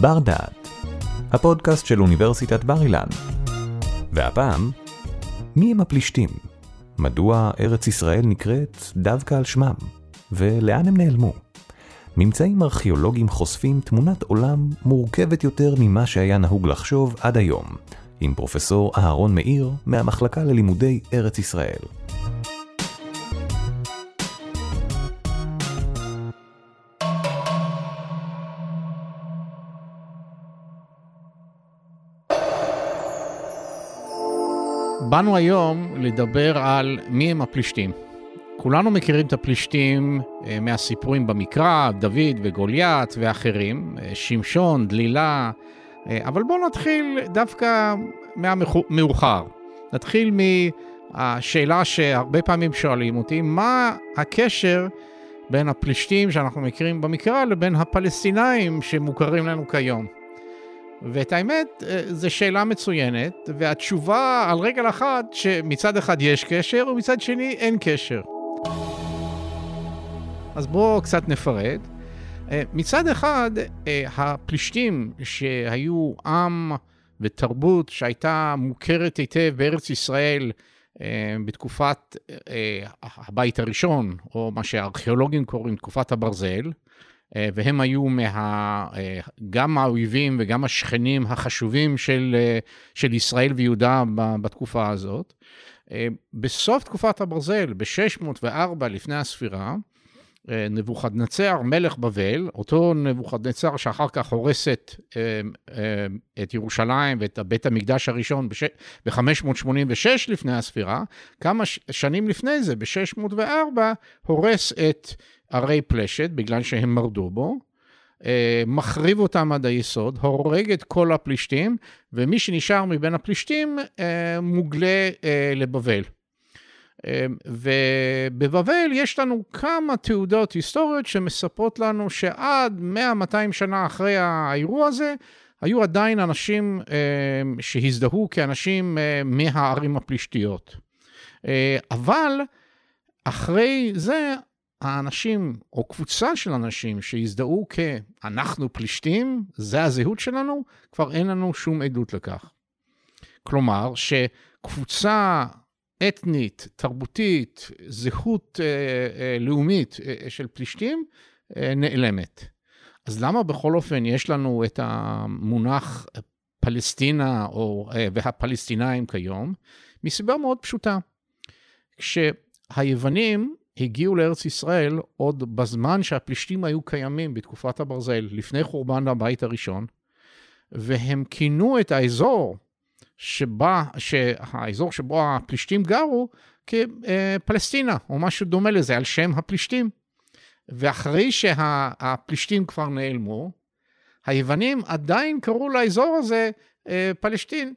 בר דעת, הפודקאסט של אוניברסיטת בר אילן. והפעם, מי הם הפלישתים? מדוע ארץ ישראל נקראת דווקא על שמם? ולאן הם נעלמו? ממצאים ארכיאולוגיים חושפים תמונת עולם מורכבת יותר ממה שהיה נהוג לחשוב עד היום, עם פרופסור אהרון מאיר מהמחלקה ללימודי ארץ ישראל. באנו היום לדבר על מי הם הפלישתים. כולנו מכירים את הפלישתים אה, מהסיפורים במקרא, דוד וגוליית ואחרים, אה, שמשון, דלילה, אה, אבל בואו נתחיל דווקא מהמאוחר. נתחיל מהשאלה שהרבה פעמים שואלים אותי, מה הקשר בין הפלישתים שאנחנו מכירים במקרא לבין הפלסטינאים שמוכרים לנו כיום? ואת האמת, זו שאלה מצוינת, והתשובה על רגל אחת, שמצד אחד יש קשר ומצד שני אין קשר. אז בואו קצת נפרט. אה, מצד אחד, אה, הפלישתים שהיו עם ותרבות שהייתה מוכרת היטב בארץ ישראל אה, בתקופת הבית הראשון, או מה שהארכיאולוגים קוראים תקופת הברזל, והם היו מה, גם האויבים וגם השכנים החשובים של, של ישראל ויהודה בתקופה הזאת. בסוף תקופת הברזל, ב-604 לפני הספירה, אה, נבוכדנצר, מלך בבל, אותו נבוכדנצר שאחר כך הורס את, אה, אה, את ירושלים ואת בית המקדש הראשון ב-586 לפני הספירה, כמה שנים לפני זה, ב-604, הורס את ערי פלשת בגלל שהם מרדו בו, מחריב אותם עד היסוד, הורג את כל הפלישתים, ומי שנשאר מבין הפלישתים מוגלה לבבל. אמ, ובבבל יש לנו כמה תעודות היסטוריות שמספרות לנו שעד 100-200 שנה אחרי האירוע הזה, היו עדיין אנשים שהזדהו כאנשים מהערים הפלישתיות. אבל אחרי זה, האנשים, או קבוצה של אנשים שהזדהו כ"אנחנו פלישתים", זה הזהות שלנו, כבר אין לנו שום עדות לכך. כלומר, שקבוצה אתנית, תרבותית, זהות אה, אה, לאומית אה, של פלישתים אה, נעלמת. אז למה בכל אופן יש לנו את המונח פלסטינה או, אה, והפלסטינאים כיום? מסיבה מאוד פשוטה. כשהיוונים הגיעו לארץ ישראל עוד בזמן שהפלישתים היו קיימים בתקופת הברזל, לפני חורבן הבית הראשון, והם כינו את האזור שבה, שהאזור שבו הפלישתים גרו כפלסטינה, או משהו דומה לזה, על שם הפלישתים. ואחרי שהפלישתים כבר נעלמו, היוונים עדיין קראו לאזור הזה אה, פלשתין,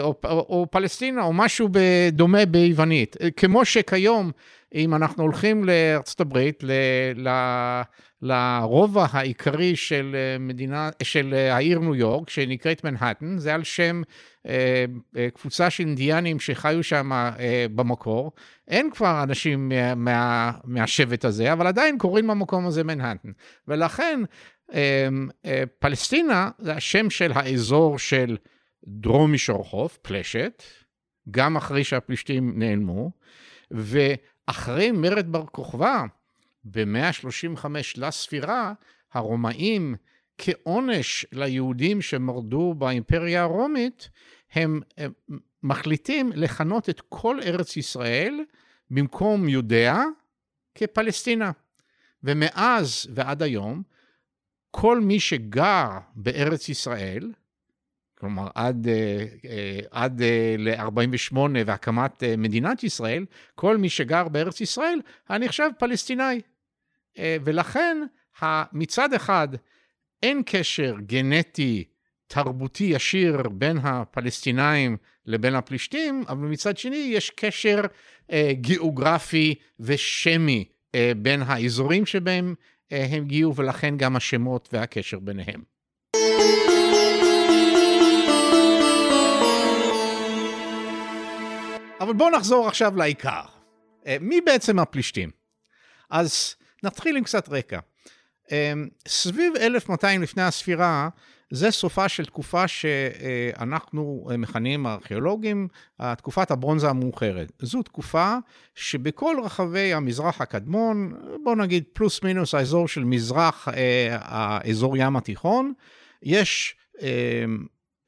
או, או, או פלסטינה, או משהו דומה ביוונית. כמו שכיום, אם אנחנו הולכים לארצות הברית, ל, ל, לרובע העיקרי של מדינה, של העיר ניו יורק, שנקראת מנהטן, זה על שם אה, אה, קבוצה של אינדיאנים שחיו שם אה, במקור. אין כבר אנשים מה, מה, מהשבט הזה, אבל עדיין קוראים במקום הזה מנהטן. ולכן פלסטינה זה השם של האזור של דרום מישור חוף, פלשת, גם אחרי שהפלישתים נעלמו, ואחרי מרד בר כוכבא, ב-135 לספירה, הרומאים כעונש ליהודים שמרדו באימפריה הרומית, הם, הם מחליטים לכנות את כל ארץ ישראל במקום יודעה כפלסטינה. ומאז ועד היום, כל מי שגר בארץ ישראל, כלומר עד, אה, אה, עד אה, ל-48' והקמת מדינת ישראל, כל מי שגר בארץ ישראל היה נחשב פלסטיני. ולכן מצד אחד אין קשר גנטי, תרבותי ישיר בין הפלסטינאים לבין הפלישתים, אבל מצד שני יש קשר גיאוגרפי ושמי בין האזורים שבהם הם הגיעו, ולכן גם השמות והקשר ביניהם. אבל בואו נחזור עכשיו לעיקר. אה, מי בעצם הפלישתים? אז נתחיל עם קצת רקע. סביב 1200 לפני הספירה, זה סופה של תקופה שאנחנו מכנים הארכיאולוגים, תקופת הברונזה המאוחרת. זו תקופה שבכל רחבי המזרח הקדמון, בוא נגיד פלוס מינוס האזור של מזרח האזור ים התיכון, יש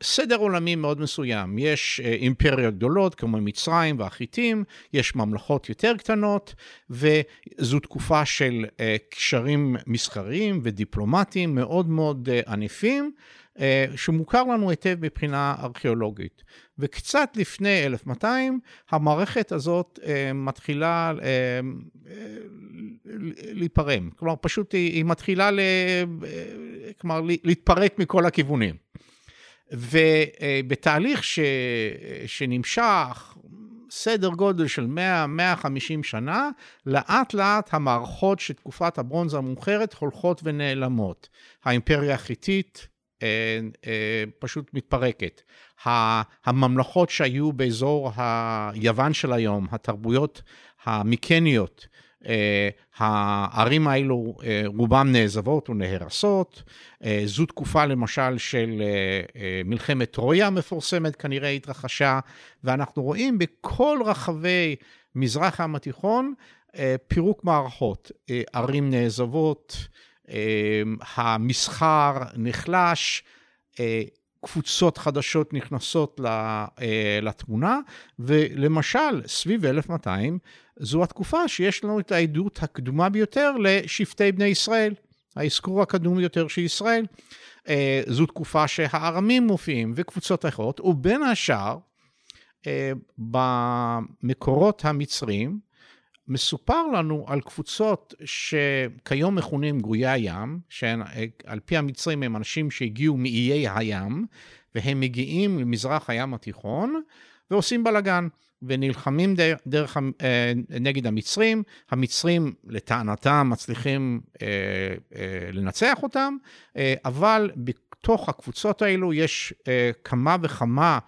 סדר עולמי מאוד מסוים. יש אה, אימפריות גדולות כמו מצרים והחיטים, יש ממלכות יותר קטנות, וזו תקופה של אה, קשרים מסחריים ודיפלומטיים מאוד מאוד אה, ענפים. שמוכר לנו היטב מבחינה ארכיאולוגית. וקצת לפני 1200, המערכת הזאת מתחילה להיפרם. כלומר, פשוט היא, מתחילה. כלומר, להתפרק מכל הכיוונים. ובתהליך ש... שנמשך סדר גודל של 100-150 שנה, לאט לאט המערכות של תקופת הברונזה המאוחרת הולכות ונעלמות. האימפריה החיתית אה, אה, פשוט מתפרקת. הממלכות שהיו באזור היוון של היום, התרבויות המיקניות, הערים האלו אה, רובן נעזבות ונהרסות. אה, זו תקופה למשל של מלחמת טרויה המפורסמת כנראה התרחשה, ואנחנו רואים בכל רחבי מזרח הים התיכון פירוק מערכות, ערים נעזבות, המסחר נחלש, קבוצות חדשות נכנסות לתמונה, ולמשל, סביב 1200, זו התקופה שיש לנו את העדות הקדומה ביותר לשבטי בני ישראל, האזכור הקדום ביותר של ישראל. אה, זו תקופה שהארמים מופיעים וקבוצות אחרות, ובין השאר, אה, במקורות המצריים, מסופר לנו על קבוצות שכיום מכונים גרויי הים, שעל פי המצרים הם אנשים שהגיעו מאיי הים, והם מגיעים למזרח הים התיכון ועושים בלאגן. ונלחמים דרך, דרך, אה, נגד המצרים, המצרים לטענתם מצליחים אה, אה, לנצח אותם, אבל בתוך הקבוצות האלו יש כמה וכמה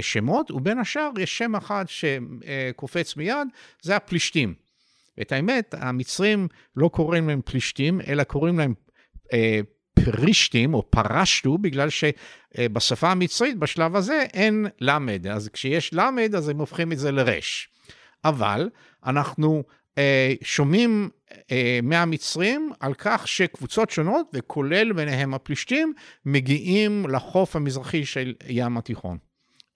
שמות, ובין השאר יש שם אחד שקופץ מיד, זה הפלישתים. את האמת, המצרים לא קוראים להם פלישתים, אלא קוראים להם פרישתים או פרשטו, בגלל שבשפה המצרית בשלב הזה אין למד, אז כשיש למד אז הם הופכים את זה לרש. אבל אנחנו אה, שומעים אה, מהמצרים על כך שקבוצות שונות, וכולל ביניהם הפלישתים, מגיעים לחוף המזרחי של ים התיכון.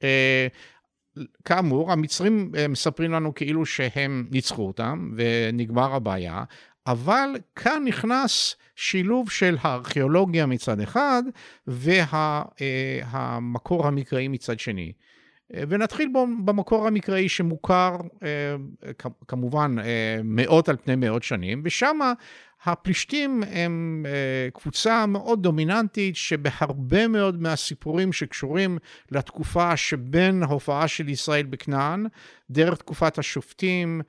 אה, כאמור, המצרים אה, מספרים לנו כאילו שהם ניצחו אותם ונגמר הבעיה, אבל כאן נכנס שילוב של הארכיאולוגיה מצד אחד והמקור המקראי מצד שני. ונתחיל בו במקור המקראי שמוכר כמובן מאות על פני מאות שנים, ושם הפלישתים הם קבוצה מאוד דומיננטית שבהרבה מאוד מהסיפורים שקשורים לתקופה שבין ההופעה של ישראל בכנען, דרך תקופת השופטים,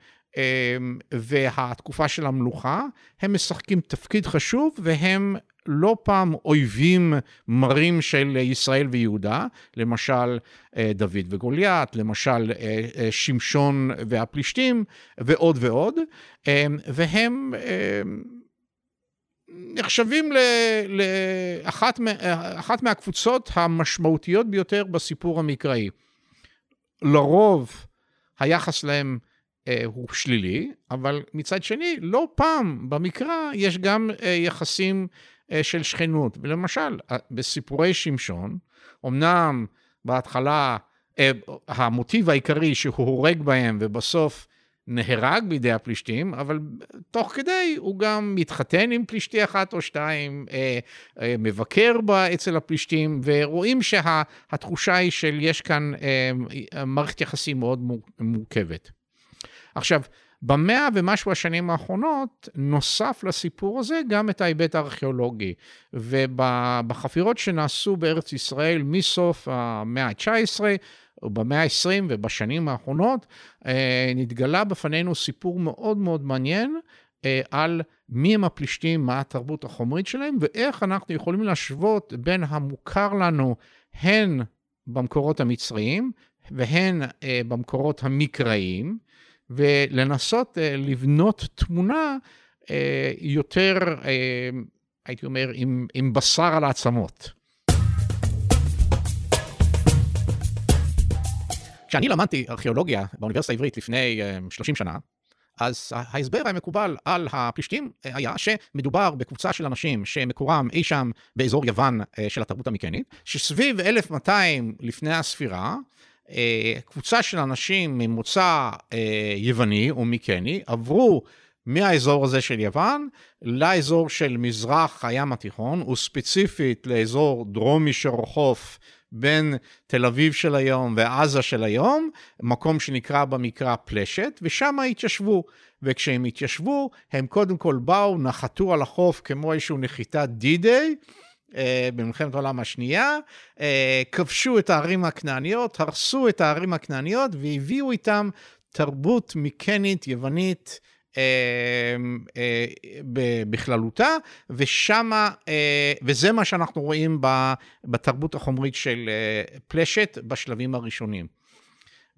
והתקופה של המלוכה, הם משחקים תפקיד חשוב והם לא פעם אויבים מרים של ישראל ויהודה, למשל אה, דוד וגוליית, למשל אה, אה, שמשון והפלישתים ועוד ועוד, אמ, והם אמ, נחשבים לאחת מהקבוצות המשמעותיות ביותר בסיפור המקראי. לרוב היחס להם הוא שלילי, אבל מצד שני, לא פעם במקרא יש גם אה, יחסים אה, של שכנות. ולמשל, בסיפורי שמשון, אמנם בהתחלה המוטיב העיקרי שהוא הורג בהם ובסוף נהרג בידי הפלישתים, אבל תוך כדי הוא גם מתחתן עם פלישתי אחת או שתיים, מבקר בה אצל הפלישתים, ורואים שהתחושה היא של יש כאן מערכת יחסים מאוד מורכבת. עכשיו, במאה ומשהו השנים האחרונות, נוסף לסיפור הזה גם את ההיבט הארכיאולוגי. ובחפירות שנעשו בארץ ישראל מסוף המאה ה-19, ובמאה ה-20 ובשנים האחרונות, אה, נתגלה בפנינו סיפור מאוד מאוד מעניין אה, על מי הם הפלישתים, מה התרבות החומרית שלהם, ואיך אנחנו יכולים להשוות בין המוכר לנו הן במקורות המצריים והן אה, במקורות המקראיים. ולנסות אה, לבנות תמונה אה, יותר, אה, הייתי אומר, עם, עם בשר על העצמות. כשאני למדתי ארכיאולוגיה באוניברסיטה העברית לפני 30 שנה, אז ההסבר המקובל על הפלישתים היה שמדובר בקבוצה של אנשים שמקורם אי שם באזור יוון של התרבות המיקנית, שסביב 1200 לפני הספירה, קבוצה של אנשים ממוצא יווני או מיקני עברו מהאזור הזה של יוון לאזור של מזרח הים התיכון, וספציפית לאזור דרום מישור החוף בין תל אביב של היום ועזה של היום, מקום שנקרא במקרא פלשת, ושם התיישבו. וכשהם התיישבו, הם קודם כל באו, נחתו על החוף כמו איזושהי נחיתת די-דיי. אה, במלחמת העולם השנייה, אה, כבשו את הערים הכנעניות, הרסו את הערים הכנעניות והביאו איתם תרבות מיקנית יוונית אה, בכללותה, ושמה, וזה מה שאנחנו רואים בתרבות החומרית של פלשת בשלבים הראשונים.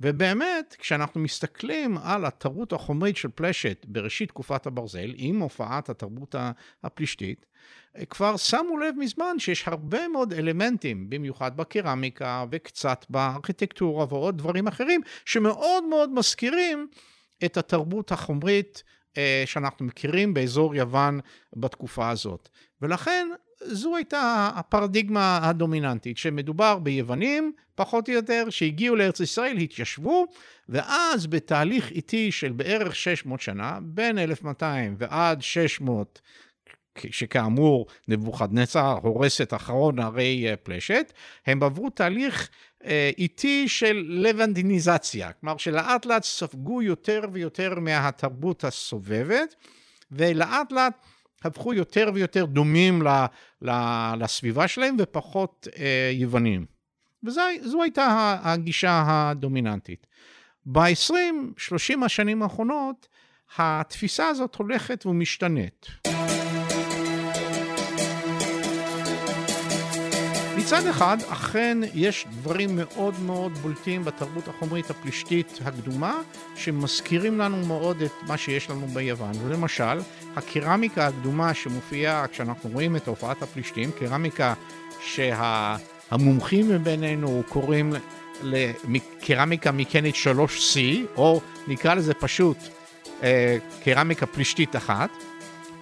ובאמת, כשאנחנו מסתכלים על התרבות החומרית של פלשת בראשית תקופת הברזל, עם הופעת התרבות הפלישתית, כבר שמו לב מזמן שיש הרבה מאוד אלמנטים, במיוחד בקרמיקה וקצת בארכיטקטורה ועוד דברים אחרים, שמאוד מאוד מזכירים את התרבות החומרית אה, שאנחנו מכירים באזור יוון בתקופה הזאת. ולכן זו הייתה הפרדיגמה הדומיננטית, שמדובר ביוונים, פחות או יותר, שהגיעו לארץ ישראל, התיישבו, ואז בתהליך איטי של בערך 600 שנה, בין 1200 ועד 600, שכאמור נבוכדנצר הורס את אחרון ערי אה, פלשת, הם עברו תהליך אה, איטי של לבנדיניזציה, כלומר שלאט לאט ספגו יותר ויותר מהתרבות הסובבת, ולאט לאט הפכו יותר ויותר דומים ל, ל, לסביבה שלהם ופחות אה, יוונים. וזו הייתה הגישה הדומיננטית. ב-20-30 השנים האחרונות, התפיסה הזאת הולכת ומשתנית. מצד אחד, אכן יש דברים מאוד מאוד בולטים בתרבות החומרית הפלישתית הקדומה, שמזכירים לנו מאוד את מה שיש לנו ביוון. ולמשל, הקרמיקה הקדומה שמופיעה כשאנחנו רואים את הופעת הפלישתים, קרמיקה שהמומחים שה... מבינינו קוראים לקרמיקה מקנית 3C, או נקרא לזה פשוט אה, קרמיקה פלישתית אחת.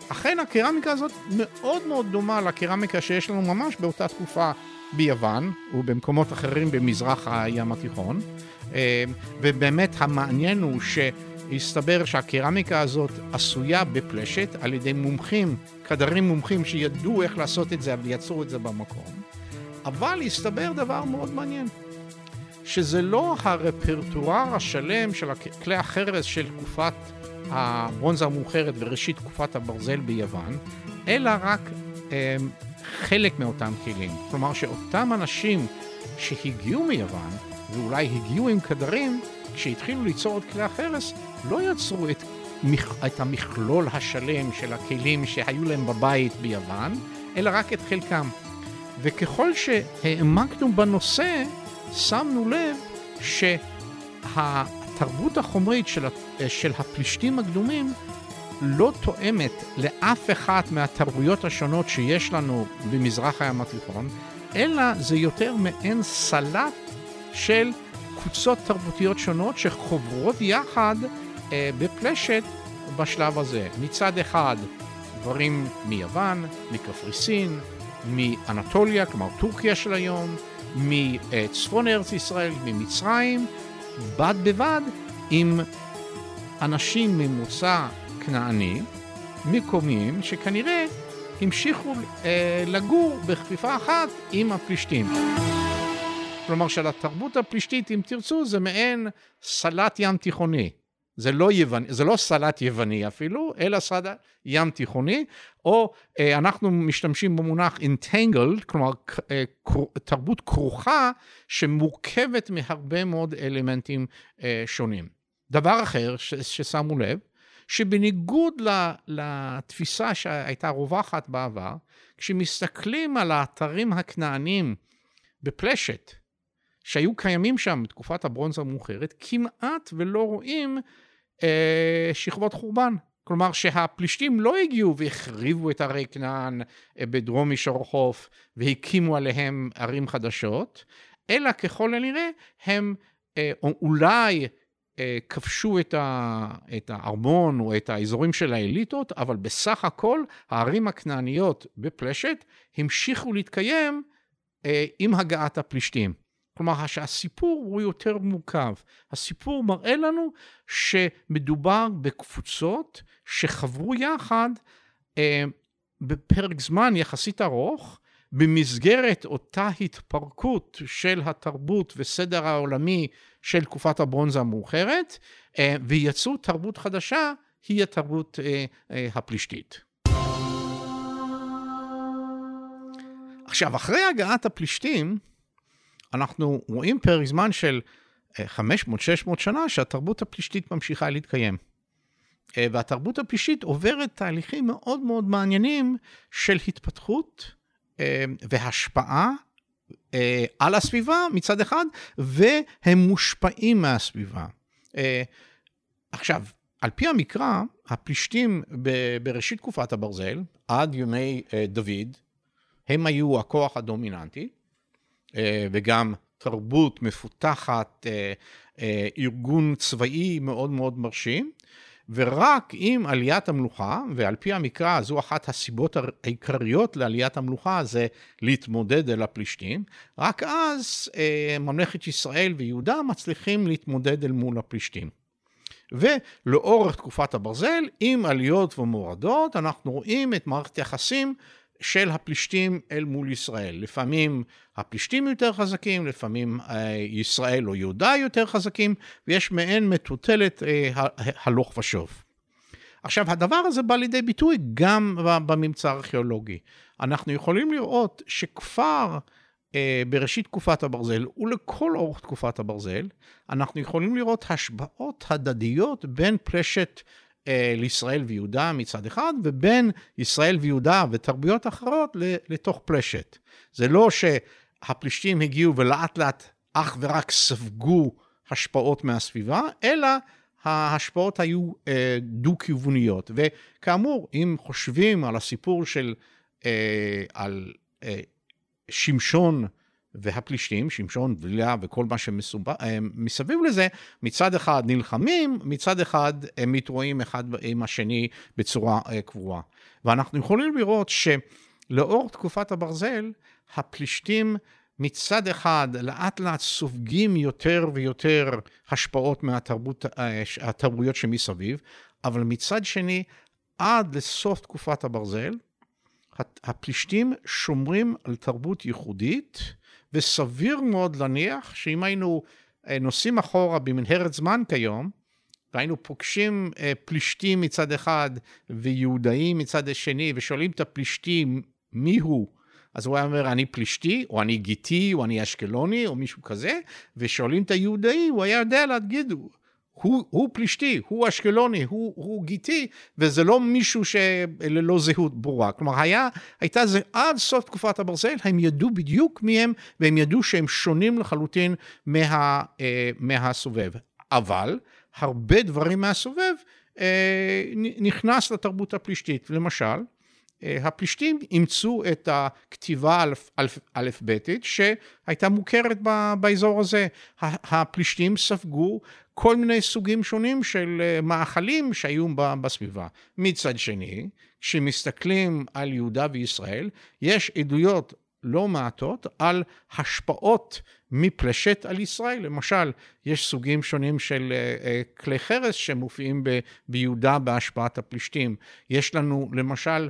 אכן הקרמיקה הזאת מאוד מאוד דומה לקרמיקה שיש לנו ממש באותה תקופה ביוון ובמקומות אחרים במזרח הים התיכון. אה, ובאמת המעניין הוא שהסתבר שהקרמיקה הזאת עשויה בפלשת על ידי מומחים, קדרים מומחים שידעו איך לעשות את זה ויצרו את זה במקום. אבל הסתבר דבר מאוד מעניין, שזה לא הרפרטואר השלם של כלי החרס של תקופת הברונזה המאוחרת וראשית תקופת הברזל ביוון, אלא רק אה, חלק מאותם כלים. כלומר שאותם אנשים שהגיעו מיוון, ואולי הגיעו עם קדרים, כשהתחילו ליצור את כלי החרס, לא יצרו את, את המכלול השלם של הכלים שהיו להם בבית ביוון, אלא רק את חלקם. וככל שהעמקנו בנושא, שמנו לב שהתרבות החומרית של, של הפלישתים הקדומים לא תואמת לאף אחת מהתרבויות השונות שיש לנו במזרח הים התיכון, אלא זה יותר מעין סלט של קבוצות תרבותיות שונות שחוברות יחד אה, בפלשת בשלב הזה. מצד אחד, דברים מיוון, מקפריסין, מאנטוליה, כלומר טורקיה של היום, מצפון ארץ ישראל, ממצרים, בד בבד עם אנשים ממוצא כנעני, מקומיים, שכנראה המשיכו אה, לגור בכפיפה אחת עם הפלישתים. כלומר שלתרבות הפלישתית, אם תרצו, זה מעין סלט ים תיכוני. זה לא, יווני, זה לא סלט יווני אפילו, אלא סלט ים תיכוני, או אה, אנחנו משתמשים במונח entangled, כלומר אה, תרבות כרוכה שמורכבת מהרבה מאוד אלמנטים אה, שונים. דבר אחר ש, ששמו לב, שבניגוד לתפיסה שהייתה רווחת בעבר, כשמסתכלים על האתרים הכנענים בפלשת, שהיו קיימים שם בתקופת הברונזה המאוחרת, כמעט ולא רואים אה, שכבות חורבן. כלומר שהפלישתים לא הגיעו והחריבו את ערי כנען אה, בדרום מישור החוף והקימו עליהם ערים חדשות, אלא ככל הנראה הם אה, אולי כבשו את, ה, את הארמון או את האזורים של האליטות, אבל בסך הכל הערים הכנעניות בפלשת המשיכו להתקיים עם הגעת הפלישתים. כלומר, שהסיפור הוא יותר מורכב. הסיפור מראה לנו שמדובר בקבוצות שחברו יחד אה, בפרק זמן יחסית ארוך, במסגרת אותה התפרקות של התרבות וסדר העולמי של תקופת הברונזה המאוחרת, אה, ויצאו תרבות חדשה, היא התרבות אה, אה, הפלישתית. עכשיו, אחרי הגעת הפלישתים, אנחנו רואים פרק זמן של 500-600 אה, שנה שהתרבות הפלישתית ממשיכה להתקיים. והתרבות הפלישתית עוברת תהליכים מאוד מאוד מעניינים של התפתחות והשפעה על הסביבה מצד אחד, והם מושפעים מהסביבה. עכשיו, על פי המקרא, הפלישתים בראשית תקופת הברזל, עד ימי דוד, הם היו הכוח הדומיננטי, אה, וגם תרבות מפותחת, אה, אה, ארגון צבאי מאוד מאוד מרשים, ורק עם עליית המלוכה, ועל פי המקרא זו אחת הסיבות העיקריות לעליית המלוכה זה להתמודד אל הפלישתים, רק אז ממלכת ישראל ויהודה מצליחים להתמודד אל מול הפלישתים. ולאורך תקופת הברזל, עם עליות ומורדות, אנחנו רואים את מערכת היחסים של הפלישתים אל מול ישראל. לפעמים הפלישתים יותר חזקים, לפעמים אה, ישראל או יהודה יותר חזקים, ויש מעין מטוטלת אה, הלוך ושוב. עכשיו, הדבר הזה בא לידי ביטוי גם בממצא הארכיאולוגי. אנחנו יכולים לראות שכפר אה, בראשית תקופת הברזל ולכל אורך תקופת הברזל, אנחנו יכולים לראות השבעות הדדיות בין פלשת לישראל ויהודה מצד אחד, ובין ישראל ויהודה ותרבויות אחרות לתוך פלשת. זה לא שהפלישתים הגיעו ולאט לאט אך ורק ספגו השפעות מהסביבה, אלא ההשפעות היו אה, דו-כיווניות. וכאמור, אם חושבים על הסיפור של, אה, על אה, שמשון והפלישתים, שמשון ולאה וכל מה שמסביב אה, לזה, מצד אחד נלחמים, מצד אחד הם מתרועים אחד עם השני בצורה אה, קבועה. ואנחנו יכולים לראות שלאור תקופת הברזל, הפלישתים מצד אחד לאט לאט סופגים יותר ויותר השפעות מהתרבויות אה, שמסביב, אבל מצד שני, עד לסוף תקופת הברזל, הפלישתים שומרים על תרבות ייחודית, וסביר מאוד להניח שאם היינו אה, נוסעים אחורה במנהרת זמן כיום, והיינו פוגשים אה, פלישתים מצד אחד ויהודאים מצד השני, ושואלים את הפלישתים מי הוא, אז הוא היה אומר, אני פלישתי, או אני גיטי, או אני אשקלוני, או מישהו כזה, ושואלים את היהודאי, הוא היה יודע להגיד, הוא, הוא פלישתי, הוא אשקלוני, הוא, הוא גיטי, וזה לא מישהו שללא זהות ברורה. כלומר, היה, הייתה זה עד סוף תקופת הברזל, הם ידעו בדיוק מי הם, והם ידעו שהם שונים לחלוטין מה, אה, מהסובב. אבל הרבה דברים מהסובב אה, נכנס לתרבות הפלישתית. למשל, אה, הפלישתים אימצו את הכתיבה אלף-ביתית שהייתה מוכרת באזור הזה. הפלישתים ספגו כל מיני סוגים שונים של אה, מאכלים שהיו בסביבה. מצד שני, כשמסתכלים על יהודה וישראל, יש עדויות לא מעטות על השפעות מפלשת על ישראל. למשל, יש סוגים שונים של אה, אה, כלי חרס שמופיעים ביהודה בהשפעת הפלישתים. יש לנו למשל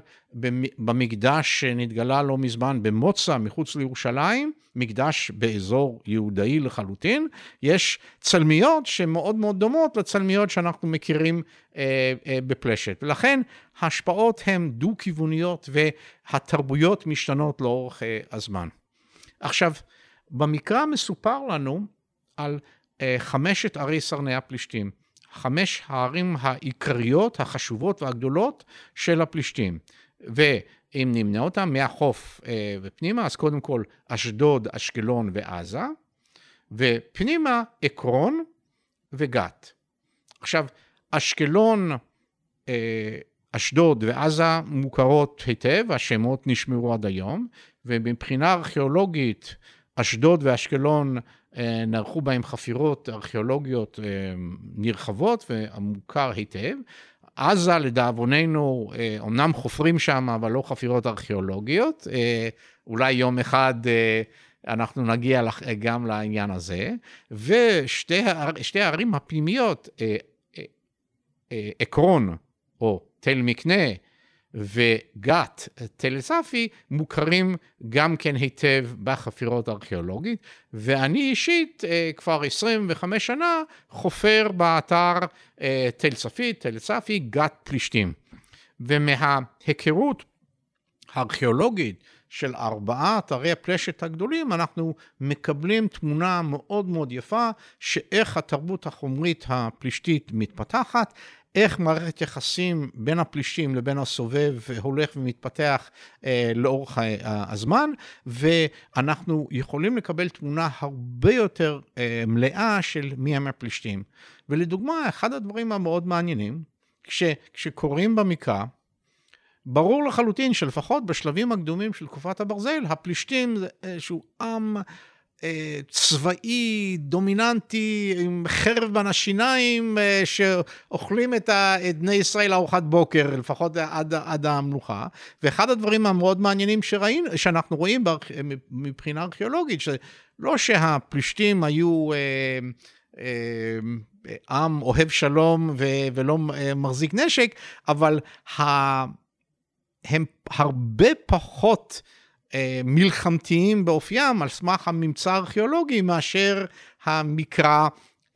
במקדש שנתגלה לא מזמן במוצא מחוץ לירושלים, מקדש באזור יהודאי לחלוטין, יש צלמיות שמאוד מאוד דומות לצלמיות שאנחנו מכירים אה, בפלשת. ולכן ההשפעות הן דו-כיווניות והתרבויות משתנות לאורך הזמן. עכשיו, במקרא מסופר לנו על אה, חמשת ערי סרני הפלישתים. חמש הערים העיקריות, החשובות והגדולות של הפלישתים. ואם נמנה אותם מהחוף אה, ופנימה, אז קודם כל אשדוד, אשקלון ועזה, ופנימה עקרון וגת. עכשיו, אשקלון אשדוד ועזה מוכרות היטב, השמות נשמרו עד היום, ומבחינה ארכיאולוגית, אשדוד ואשקלון נערכו בהם חפירות ארכיאולוגיות נרחבות ומוכר היטב. עזה, לדאבוננו, אומנם חופרים שם, אבל לא חפירות ארכיאולוגיות. אולי יום אחד אנחנו נגיע גם לעניין הזה. ושתי הערים הפנימיות, עקרון, או תל מקנה, וגת, תל צפי, מוכרים גם כן היטב בחפירות הארכיאולוגית, ואני אישית כבר 25 שנה חופר באתר תל צפי, תל צפי, גת פלישתים. ומההיכרות הארכיאולוגית של ארבעת ערי הפלשת הגדולים, אנחנו מקבלים תמונה מאוד מאוד יפה, שאיך התרבות החומרית הפלישתית מתפתחת, איך מערכת יחסים בין הפלישים לבין הסובב הולך ומתפתח אה, לאורך הזמן, ואנחנו יכולים לקבל תמונה הרבה יותר אה, מלאה של מי הם הפלישתים. ולדוגמה, אחד הדברים המאוד מעניינים, כש, כשקוראים במקרא, ברור לחלוטין שלפחות בשלבים הקדומים של תקופת הברזל, הפלישתים זה איזשהו עם אה, צבאי, דומיננטי, עם חרב בין השיניים, אה, שאוכלים את, בני ישראל לארוחת בוקר, לפחות עד, עד המנוחה. ואחד הדברים המאוד מעניינים שראינו, שאנחנו רואים מבחינה ארכיאולוגית, שלא שהפלישתים היו... אה, עם אוהב שלום ולא מחזיק נשק, אבל הם הרבה פחות אה, מלחמתיים באופיים על סמך הממצא הארכיאולוגי מאשר המקרא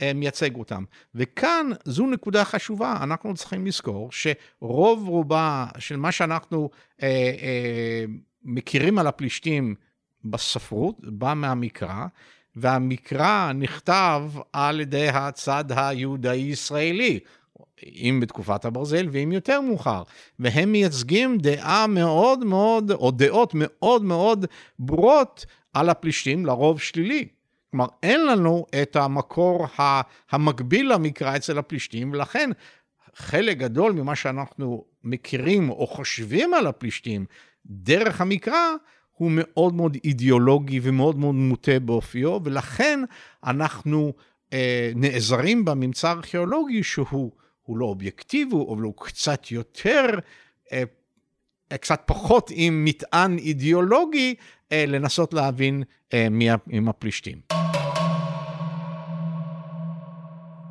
אה, מייצג אותם. וכאן זו נקודה חשובה, אנחנו צריכים לזכור שרוב רובה של מה שאנחנו אה, אה, מכירים על הפלישתים בספרות בא מהמקרא, והמקרא נכתב על ידי הצד היהודאי-ישראלי. אם בתקופת הברזל ואם יותר מאוחר. והם מייצגים דעה מאוד מאוד, או דעות מאוד מאוד ברורות על הפלישתים, לרוב שלילי. כלומר, אין לנו את המקור המקביל למקרא אצל הפלישתים, ולכן חלק גדול ממה שאנחנו מכירים או חושבים על הפלישתים דרך המקרא, הוא מאוד מאוד אידיאולוגי ומאוד מאוד מוטה באופיו, ולכן אנחנו אה, נעזרים בממצא הארכיאולוגי שהוא הוא לא אובייקטיבי, אבל הוא קצת יותר, אה, קצת פחות עם מטען אידיאולוגי, אה, לנסות להבין אה, מי הם הפלישתים.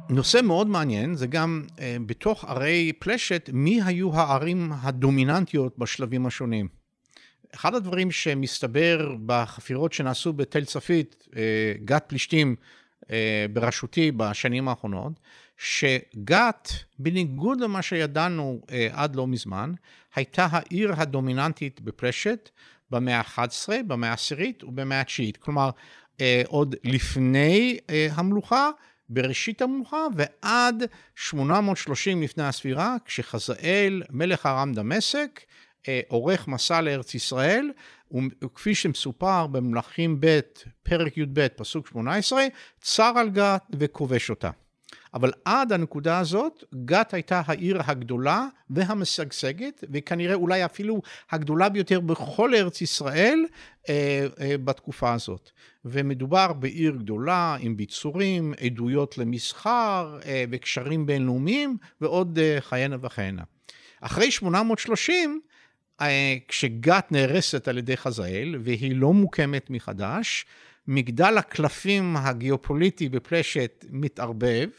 נושא מאוד מעניין זה גם אה, בתוך ערי פלשת, מי היו הערים הדומיננטיות בשלבים השונים. אחד הדברים שמסתבר בחפירות שנעשו בתל צפית, אה, גת פלישתים אה, בראשותי בשנים האחרונות, שגת, בניגוד למה שידענו אה, עד לא מזמן, הייתה העיר הדומיננטית בפלשת במאה ה-11, במאה העשירית ובמאה התשיעית. כלומר, אה, עוד לפני אה, המלוכה, בראשית המלוכה ועד 830 לפני הספירה, כשחזאל, מלך ארם דמשק, עורך מסע לארץ ישראל, וכפי שמסופר במלכים ב', פרק י"ב, פסוק 18, צר על גת וכובש אותה. אבל עד הנקודה הזאת, גת הייתה העיר הגדולה והמשגשגת, וכנראה אולי אפילו הגדולה ביותר בכל ארץ ישראל אה, אה, בתקופה הזאת. ומדובר בעיר גדולה עם ביצורים, עדויות למסחר אה, וקשרים בינלאומיים ועוד אה, כהנה וכהנה. אחרי 830, אה, כשגת נהרסת על ידי חזאל והיא לא מוקמת מחדש, מגדל הקלפים הגיאופוליטי בפלשת מתערבב,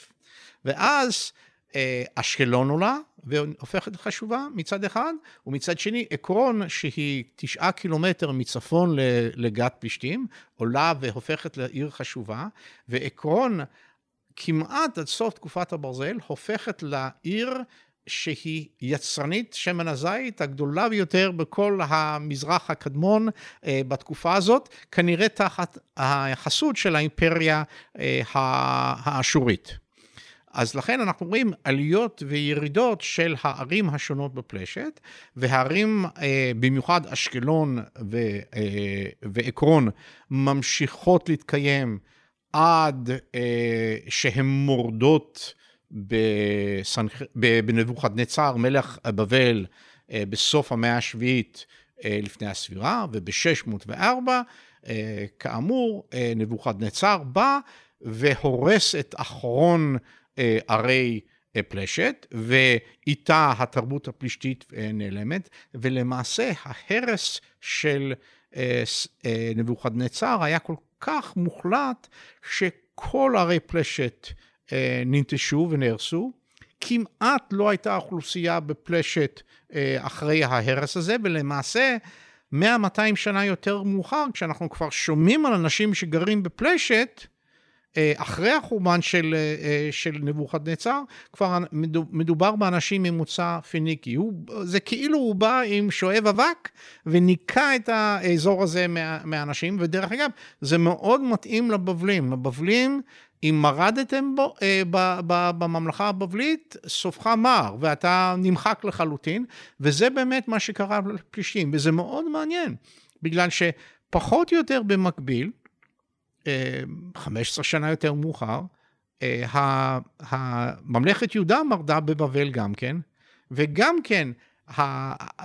ואז אה, אשקלון עולה והופכת חשובה מצד אחד, ומצד שני עקרון שהיא תשעה קילומטר מצפון לגת פלישתים, עולה והופכת לעיר חשובה, ועקרון כמעט עד סוף תקופת הברזל הופכת לעיר שהיא יצרנית שמן הזית הגדולה ביותר בכל המזרח הקדמון אה, בתקופה הזאת, כנראה תחת החסות של האימפריה אה, האשורית. אז לכן אנחנו רואים עליות וירידות של הערים השונות בפלשת, והערים, אה, במיוחד אשקלון ועקרון, ממשיכות להתקיים עד שהן מורדות בנבוכדנצר, מלך בבל, בסוף המאה השביעית לפני הספירה, וב-604, כאמור, נבוכדנצר בא והורס את אחרון ערי פלשת, ואיתה התרבות הפלישתית נעלמת, ולמעשה ההרס של נבוכדנצר היה כל כך מוחלט, שכל ערי פלשת ננטשו ונהרסו. כמעט לא הייתה אוכלוסייה בפלשת אחרי ההרס הזה, ולמעשה 100-200 שנה יותר מאוחר, כשאנחנו כבר שומעים על אנשים שגרים בפלשת, אחרי החורבן של, של נבוכדנצר, כבר מדובר באנשים ממוצא פיניקי. הוא, זה כאילו הוא בא עם שואב אבק וניקה את האזור הזה מהאנשים, ודרך אגב, זה מאוד מתאים לבבלים. הבבלים, אם מרדתם בו, בממלכה הבבלית, סופך מר, ואתה נמחק לחלוטין, וזה באמת מה שקרה לפלישתים, וזה מאוד מעניין, בגלל שפחות או יותר במקביל, 15 שנה יותר מאוחר, הממלכת יהודה מרדה בבבל גם כן, וגם כן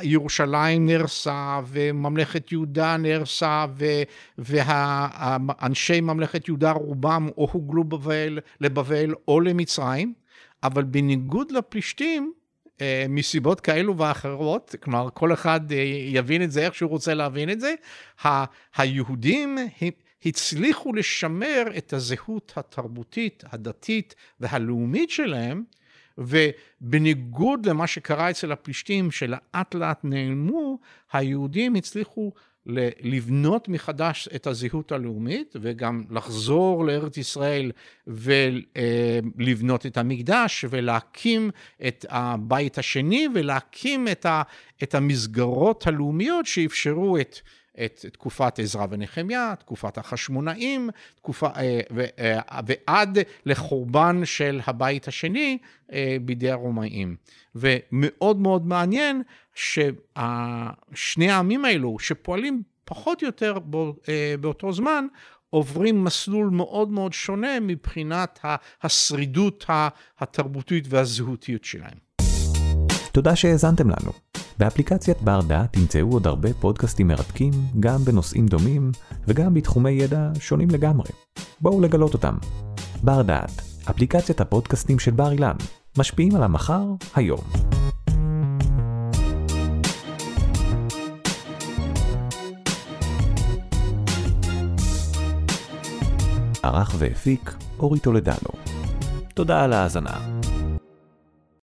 ירושלים נהרסה וממלכת יהודה נהרסה ואנשי ממלכת יהודה רובם או הוגלו בבל, לבבל או למצרים, אבל בניגוד לפלישתים, מסיבות כאלו ואחרות, כלומר כל אחד יבין את זה איך שהוא רוצה להבין את זה, היהודים הצליחו לשמר את הזהות התרבותית, הדתית והלאומית שלהם, ובניגוד למה שקרה אצל הפלישתים שלאט לאט נעלמו, היהודים הצליחו לבנות מחדש את הזהות הלאומית וגם לחזור לארץ ישראל ולבנות את המקדש ולהקים את הבית השני ולהקים את המסגרות הלאומיות שאפשרו את את תקופת עזרא ונחמיה, תקופת החשמונאים, תקופה, אה, אה, ועד לחורבן של הבית השני אה, בידי הרומאים. ומאוד מאוד מעניין ששני העמים האלו, שפועלים פחות או יותר באותו זמן, עוברים מסלול מאוד מאוד שונה מבחינת השרידות התרבותית והזהותיות שלהם. תודה שהאזנתם לנו. באפליקציית בר דעת תמצאו עוד הרבה פודקאסטים מרתקים, גם בנושאים דומים וגם בתחומי ידע שונים לגמרי. בואו לגלות אותם. בר דעת, אפליקציית הפודקאסטים של בר אילן, משפיעים על המחר, היום. ערך והפיק אורי טולדנו. תודה על ההאזנה.